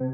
My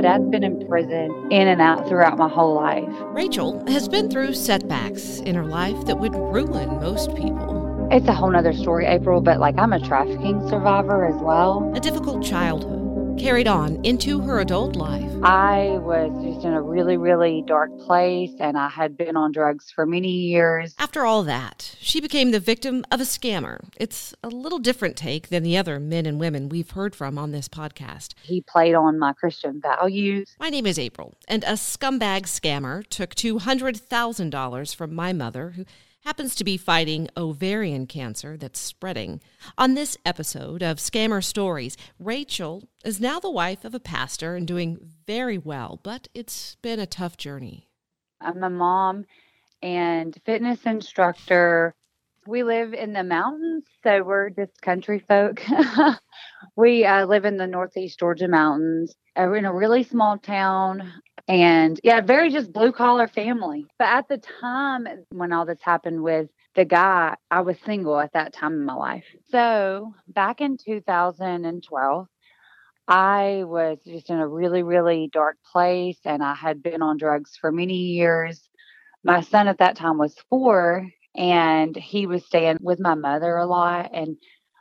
dad's been in prison in and out throughout my whole life. Rachel has been through setbacks in her life that would ruin most people. It's a whole nother story, April, but like I'm a trafficking survivor as well. A difficult childhood carried on into her adult life. I was just in a really, really dark place and I had been on drugs for many years. After all that, she became the victim of a scammer. It's a little different take than the other men and women we've heard from on this podcast. He played on my Christian values. My name is April, and a scumbag scammer took $200,000 from my mother, who happens to be fighting ovarian cancer that's spreading. On this episode of Scammer Stories, Rachel is now the wife of a pastor and doing very well, but it's been a tough journey. I'm a mom and fitness instructor. We live in the mountains, so we're just country folk. we uh, live in the Northeast Georgia mountains. We're in a really small town and yeah, very just blue collar family. But at the time when all this happened with the guy, I was single at that time in my life. So back in 2012, I was just in a really, really dark place and I had been on drugs for many years. My son at that time was four and he was staying with my mother a lot. And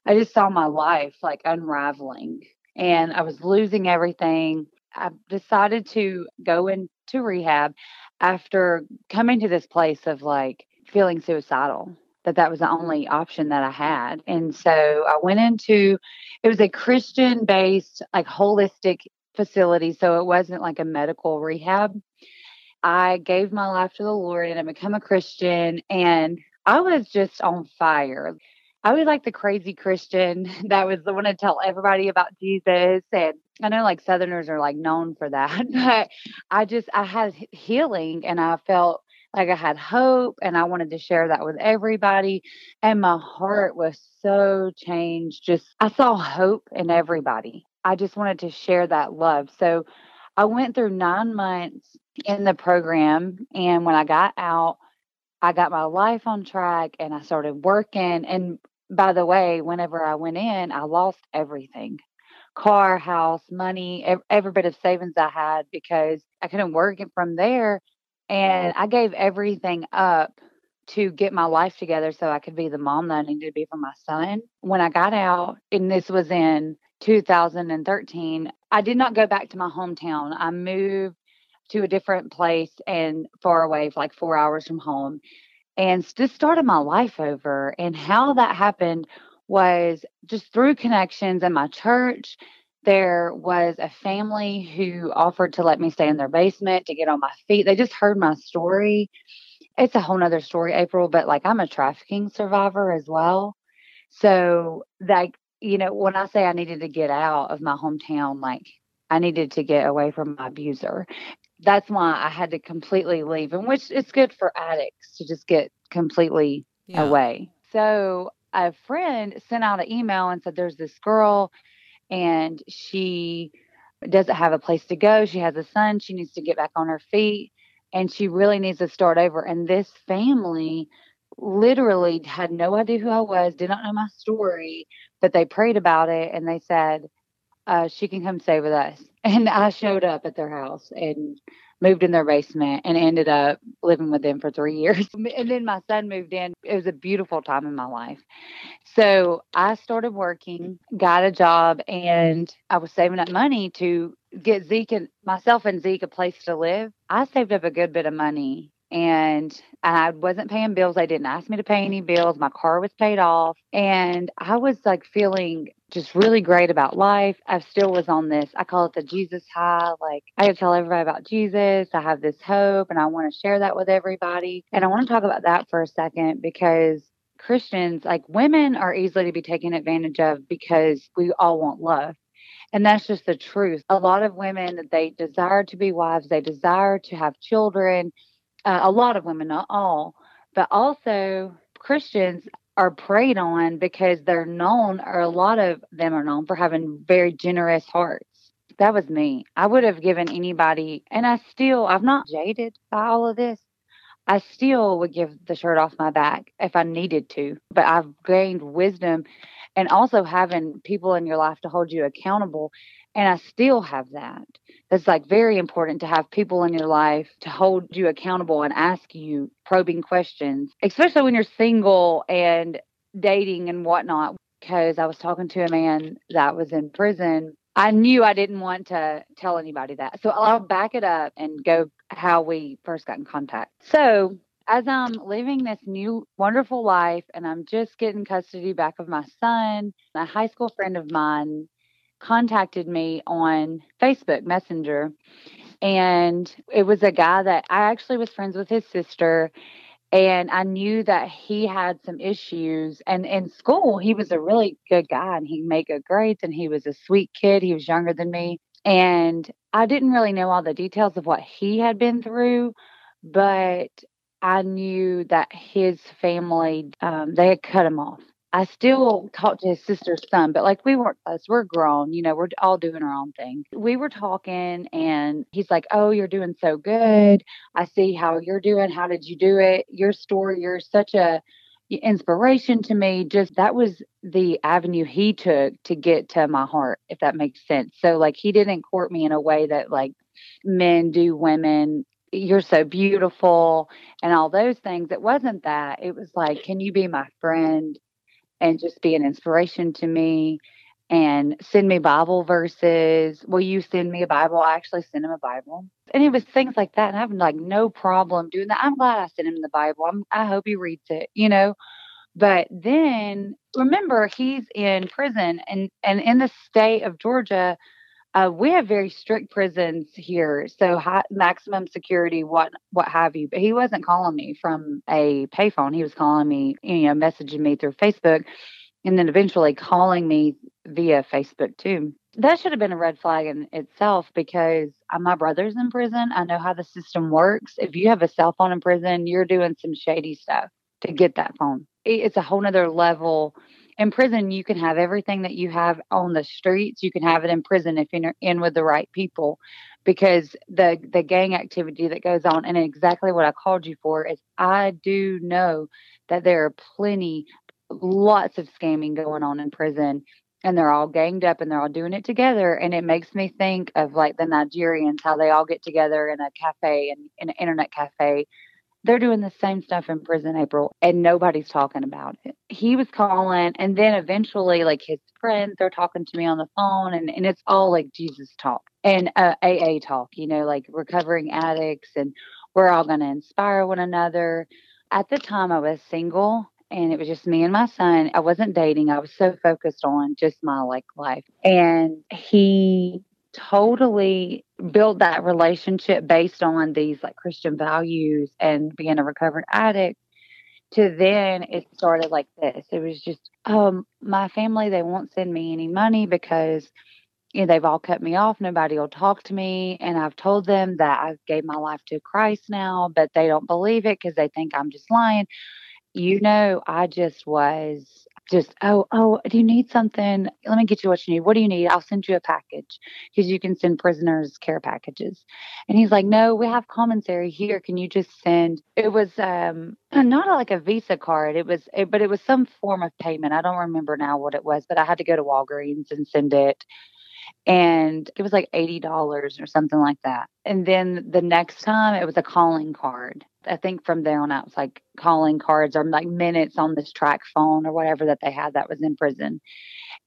I just saw my life like unraveling and I was losing everything. I decided to go into rehab after coming to this place of like feeling suicidal that that was the only option that I had. And so I went into it was a Christian based like holistic facility so it wasn't like a medical rehab. I gave my life to the Lord and I become a Christian and I was just on fire. I was like the crazy Christian that was the one to tell everybody about Jesus. And I know like Southerners are like known for that, but I just, I had healing and I felt like I had hope and I wanted to share that with everybody. And my heart was so changed. Just, I saw hope in everybody. I just wanted to share that love. So I went through nine months in the program. And when I got out, I got my life on track and I started working. And by the way, whenever I went in, I lost everything car, house, money, every, every bit of savings I had because I couldn't work it from there. And I gave everything up to get my life together so I could be the mom that I needed to be for my son. When I got out, and this was in 2013, I did not go back to my hometown. I moved to a different place and far away, like four hours from home, and just started my life over. And how that happened was just through connections in my church. There was a family who offered to let me stay in their basement to get on my feet. They just heard my story. It's a whole nother story, April, but like I'm a trafficking survivor as well. So, like, you know, when I say I needed to get out of my hometown, like I needed to get away from my abuser that's why I had to completely leave, and which it's good for addicts to just get completely yeah. away. So a friend sent out an email and said, There's this girl, and she doesn't have a place to go. She has a son. She needs to get back on her feet, and she really needs to start over. And this family literally had no idea who I was, did not know my story, but they prayed about it and they said, uh, she can come stay with us. And I showed up at their house and moved in their basement and ended up living with them for three years. And then my son moved in. It was a beautiful time in my life. So I started working, got a job, and I was saving up money to get Zeke and myself and Zeke a place to live. I saved up a good bit of money and I wasn't paying bills. They didn't ask me to pay any bills. My car was paid off. And I was like feeling just really great about life. I still was on this, I call it the Jesus high. Like I tell everybody about Jesus. I have this hope and I want to share that with everybody. And I want to talk about that for a second because Christians, like women, are easily to be taken advantage of because we all want love. And that's just the truth. A lot of women, they desire to be wives, they desire to have children, uh, a lot of women, not all, but also Christians are preyed on because they're known, or a lot of them are known for having very generous hearts. That was me. I would have given anybody, and I still, I'm not jaded by all of this. I still would give the shirt off my back if I needed to. But I've gained wisdom and also having people in your life to hold you accountable. And I still have that. It's like very important to have people in your life to hold you accountable and ask you probing questions, especially when you're single and dating and whatnot. Because I was talking to a man that was in prison. I knew I didn't want to tell anybody that. So I'll back it up and go how we first got in contact. So as I'm living this new wonderful life and I'm just getting custody back of my son, a high school friend of mine contacted me on Facebook Messenger. And it was a guy that I actually was friends with his sister. And I knew that he had some issues. And in school, he was a really good guy and he made good grades and he was a sweet kid. He was younger than me. And I didn't really know all the details of what he had been through, but I knew that his family, um, they had cut him off. I still talked to his sister's son, but like we weren't us, we're grown, you know, we're all doing our own thing. We were talking and he's like, Oh, you're doing so good. I see how you're doing. How did you do it? Your story, you're such a inspiration to me. Just that was the avenue he took to get to my heart, if that makes sense. So like he didn't court me in a way that like men do women you're so beautiful and all those things. It wasn't that. It was like, can you be my friend and just be an inspiration to me and send me Bible verses? Will you send me a Bible? I actually sent him a Bible. And it was things like that. And I have like no problem doing that. I'm glad I sent him the Bible. I'm, I hope he reads it, you know. But then remember, he's in prison and, and in the state of Georgia, uh, we have very strict prisons here, so high, maximum security, what what have you. But he wasn't calling me from a payphone. He was calling me, you know, messaging me through Facebook, and then eventually calling me via Facebook too. That should have been a red flag in itself because uh, my brother's in prison. I know how the system works. If you have a cell phone in prison, you're doing some shady stuff to get that phone. It's a whole nother level in prison you can have everything that you have on the streets. You can have it in prison if you're in with the right people because the the gang activity that goes on and exactly what I called you for is I do know that there are plenty lots of scamming going on in prison and they're all ganged up and they're all doing it together and it makes me think of like the Nigerians how they all get together in a cafe and in an internet cafe they're doing the same stuff in prison, April, and nobody's talking about it. He was calling, and then eventually, like his friends, they're talking to me on the phone, and, and it's all like Jesus talk and uh, AA talk, you know, like recovering addicts, and we're all going to inspire one another. At the time, I was single, and it was just me and my son. I wasn't dating. I was so focused on just my like life. And he totally built that relationship based on these like Christian values and being a recovered addict to then it started like this. It was just, um, my family, they won't send me any money because you know, they've all cut me off. Nobody will talk to me. And I've told them that I gave my life to Christ now, but they don't believe it because they think I'm just lying. You know, I just was just, oh, oh, do you need something? Let me get you what you need. What do you need? I'll send you a package because you can send prisoners care packages. And he's like, no, we have commissary here. Can you just send? It was um not like a Visa card. It was, it, but it was some form of payment. I don't remember now what it was, but I had to go to Walgreens and send it and it was like $80 or something like that. And then the next time it was a calling card. I think from there on out, it's like calling cards or like minutes on this track phone or whatever that they had that was in prison.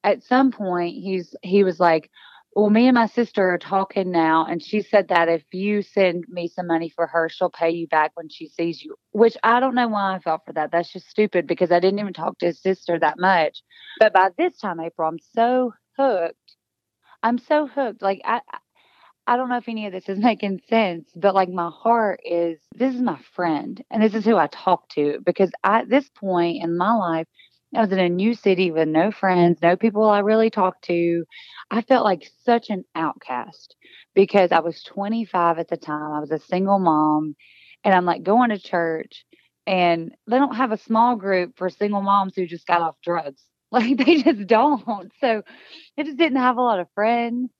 At some point, he's he was like, "Well, me and my sister are talking now, and she said that if you send me some money for her, she'll pay you back when she sees you." Which I don't know why I felt for that. That's just stupid because I didn't even talk to his sister that much. But by this time, April, I'm so hooked I'm so hooked. Like I I don't know if any of this is making sense, but like my heart is this is my friend and this is who I talk to because at this point in my life, I was in a new city with no friends, no people I really talked to. I felt like such an outcast because I was 25 at the time. I was a single mom and I'm like going to church and they don't have a small group for single moms who just got off drugs. Like they just don't. So I just didn't have a lot of friends.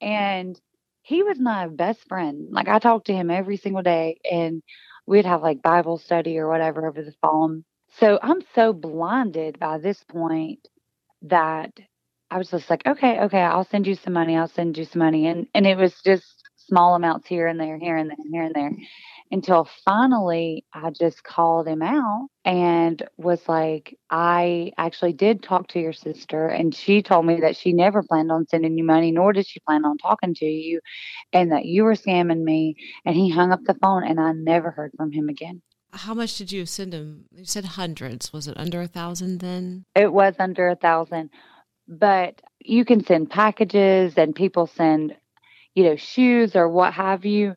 And he was my best friend. Like I talked to him every single day. And we'd have like Bible study or whatever over the phone. So I'm so blinded by this point that I was just like, okay, okay, I'll send you some money. I'll send you some money. And and it was just small amounts here and there, here and there, here and there until finally I just called him out and was like, I actually did talk to your sister, and she told me that she never planned on sending you money, nor did she plan on talking to you, and that you were scamming me. And he hung up the phone, and I never heard from him again. How much did you send him? You said hundreds. Was it under a thousand then? It was under a thousand, but you can send packages, and people send, you know, shoes or what have you.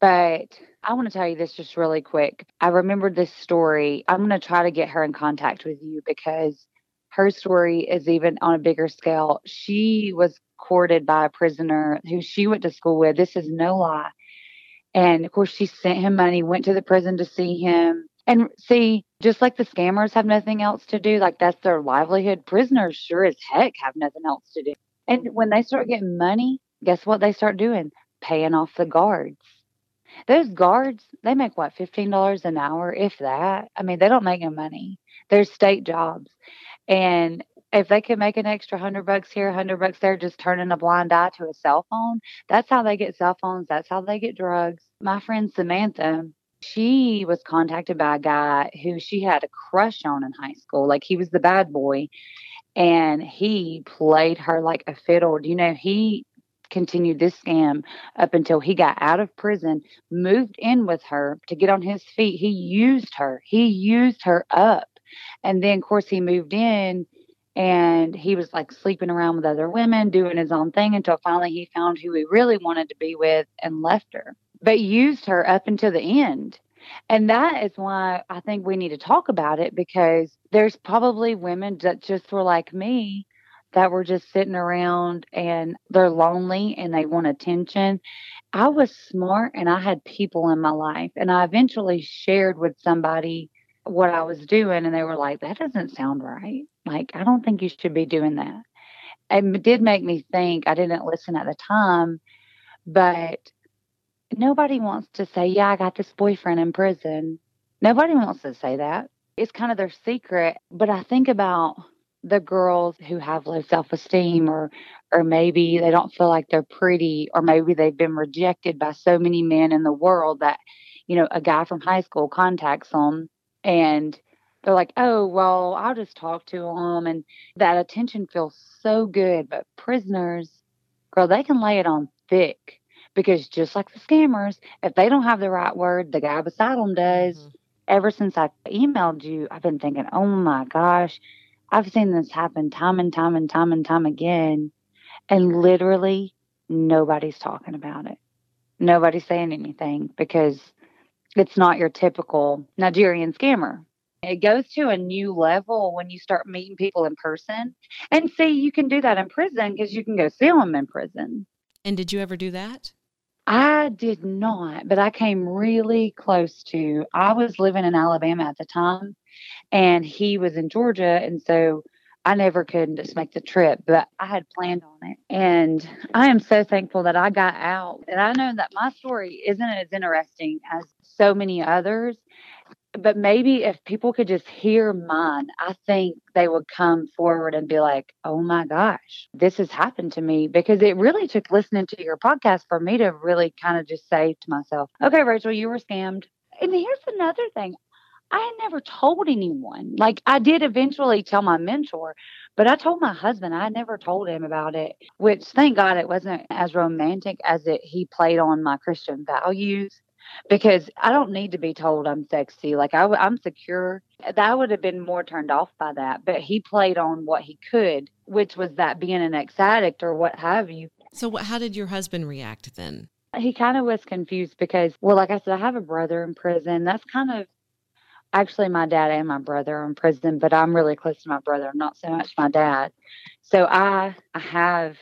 But I want to tell you this just really quick. I remembered this story. I'm going to try to get her in contact with you because her story is even on a bigger scale. She was courted by a prisoner who she went to school with. This is no lie. And of course, she sent him money, went to the prison to see him. And see, just like the scammers have nothing else to do, like that's their livelihood, prisoners sure as heck have nothing else to do. And when they start getting money, guess what they start doing? Paying off the guards those guards, they make what, $15 an hour, if that? I mean, they don't make no money. They're state jobs. And if they can make an extra hundred bucks here, hundred bucks there, just turning a blind eye to a cell phone, that's how they get cell phones. That's how they get drugs. My friend Samantha, she was contacted by a guy who she had a crush on in high school. Like he was the bad boy and he played her like a fiddle. Do you know he continued this scam up until he got out of prison, moved in with her to get on his feet. He used her, he used her up. And then, of course, he moved in and he was like sleeping around with other women, doing his own thing until finally he found who he really wanted to be with and left her, but used her up until the end. And that is why I think we need to talk about it because there's probably women that just were like me that were just sitting around and they're lonely and they want attention. I was smart and I had people in my life. And I eventually shared with somebody what I was doing, and they were like, That doesn't sound right. Like, I don't think you should be doing that. And it did make me think, I didn't listen at the time, but nobody wants to say, Yeah, I got this boyfriend in prison. Nobody wants to say that. It's kind of their secret. But I think about the girls who have low self-esteem or or maybe they don't feel like they're pretty or maybe they've been rejected by so many men in the world that you know a guy from high school contacts them and they're like oh well i'll just talk to them and that attention feels so good but prisoners girl they can lay it on thick because just like the scammers if they don't have the right word the guy beside them does mm-hmm. ever since i emailed you i've been thinking oh my gosh I've seen this happen time and time and time and time again. And literally, nobody's talking about it. Nobody's saying anything because it's not your typical Nigerian scammer. It goes to a new level when you start meeting people in person. And see, you can do that in prison because you can go see them in prison. And did you ever do that? I did not, but I came really close to. I was living in Alabama at the time, and he was in Georgia. And so I never could just make the trip, but I had planned on it. And I am so thankful that I got out. And I know that my story isn't as interesting as so many others. But maybe if people could just hear mine, I think they would come forward and be like, oh my gosh, this has happened to me. Because it really took listening to your podcast for me to really kind of just say to myself, okay, Rachel, you were scammed. And here's another thing I had never told anyone. Like I did eventually tell my mentor, but I told my husband. I never told him about it. Which thank God it wasn't as romantic as it he played on my Christian values. Because I don't need to be told I'm sexy. Like I, I'm secure. That would have been more turned off by that. But he played on what he could, which was that being an ex addict or what have you. So, what, how did your husband react then? He kind of was confused because, well, like I said, I have a brother in prison. That's kind of actually my dad and my brother are in prison, but I'm really close to my brother, not so much my dad. So I I have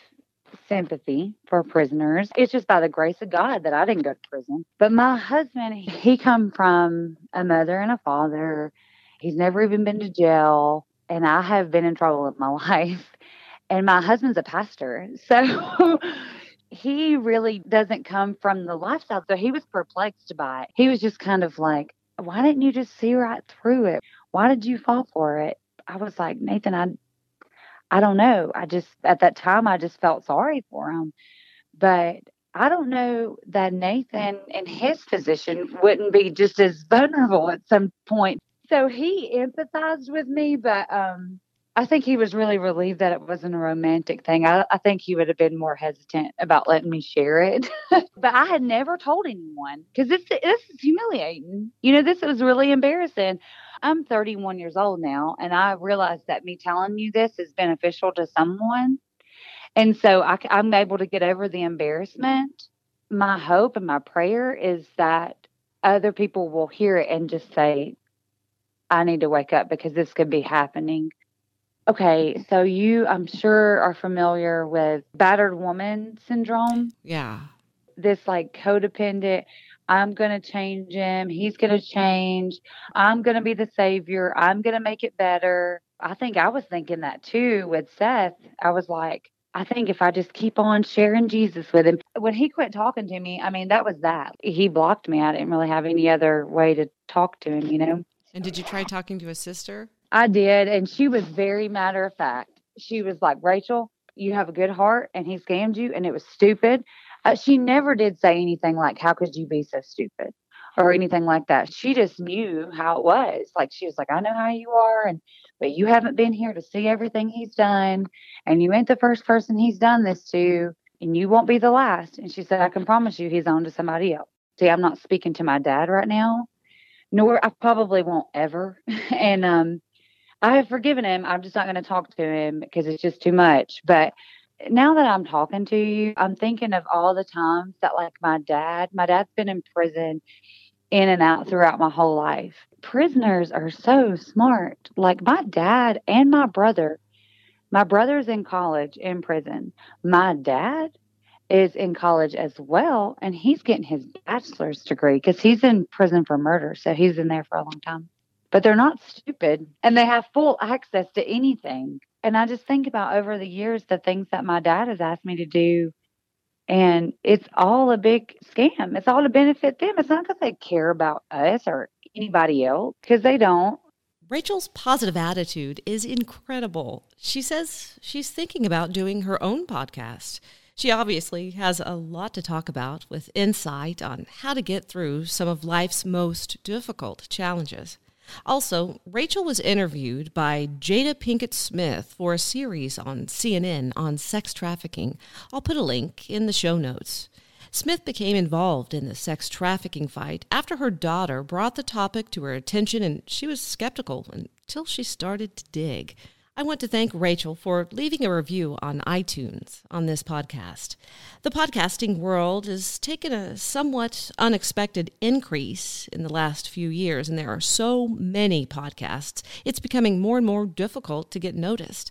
sympathy for prisoners. It's just by the grace of God that I didn't go to prison. But my husband, he come from a mother and a father. He's never even been to jail, and I have been in trouble in my life. And my husband's a pastor. So he really doesn't come from the lifestyle. So he was perplexed by it. He was just kind of like, why didn't you just see right through it? Why did you fall for it? I was like, Nathan, I I don't know. I just at that time I just felt sorry for him. But I don't know that Nathan in his position wouldn't be just as vulnerable at some point. So he empathized with me, but um I think he was really relieved that it wasn't a romantic thing. I, I think he would have been more hesitant about letting me share it. but I had never told anyone because this this is humiliating. You know, this was really embarrassing. I'm 31 years old now, and I realize that me telling you this is beneficial to someone. And so I, I'm able to get over the embarrassment. My hope and my prayer is that other people will hear it and just say, I need to wake up because this could be happening Okay, so you, I'm sure, are familiar with battered woman syndrome. Yeah. This like codependent, I'm going to change him. He's going to change. I'm going to be the savior. I'm going to make it better. I think I was thinking that too with Seth. I was like, I think if I just keep on sharing Jesus with him, when he quit talking to me, I mean, that was that. He blocked me. I didn't really have any other way to talk to him, you know? And did you try talking to his sister? I did, and she was very matter of fact. She was like, Rachel, you have a good heart, and he scammed you, and it was stupid. Uh, she never did say anything like, How could you be so stupid? or anything like that. She just knew how it was. Like she was like, I know how you are, and but you haven't been here to see everything he's done, and you ain't the first person he's done this to, and you won't be the last. And she said, I can promise you he's on to somebody else. See, I'm not speaking to my dad right now, nor I probably won't ever. and um I have forgiven him. I'm just not going to talk to him because it's just too much. But now that I'm talking to you, I'm thinking of all the times that, like, my dad, my dad's been in prison in and out throughout my whole life. Prisoners are so smart. Like, my dad and my brother, my brother's in college in prison. My dad is in college as well, and he's getting his bachelor's degree because he's in prison for murder. So he's in there for a long time but they're not stupid and they have full access to anything. And I just think about over the years the things that my dad has asked me to do. And it's all a big scam. It's all to benefit them. It's not because they care about us or anybody else, because they don't. Rachel's positive attitude is incredible. She says she's thinking about doing her own podcast. She obviously has a lot to talk about with insight on how to get through some of life's most difficult challenges. Also, Rachel was interviewed by Jada Pinkett Smith for a series on CNN on sex trafficking. I'll put a link in the show notes. Smith became involved in the sex trafficking fight after her daughter brought the topic to her attention and she was skeptical until she started to dig. I want to thank Rachel for leaving a review on iTunes on this podcast. The podcasting world has taken a somewhat unexpected increase in the last few years, and there are so many podcasts, it's becoming more and more difficult to get noticed.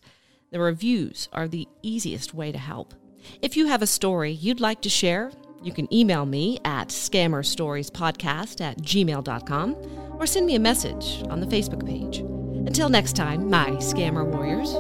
The reviews are the easiest way to help. If you have a story you'd like to share, you can email me at scammerstoriespodcast at gmail.com or send me a message on the Facebook page. Until next time, my scammer warriors.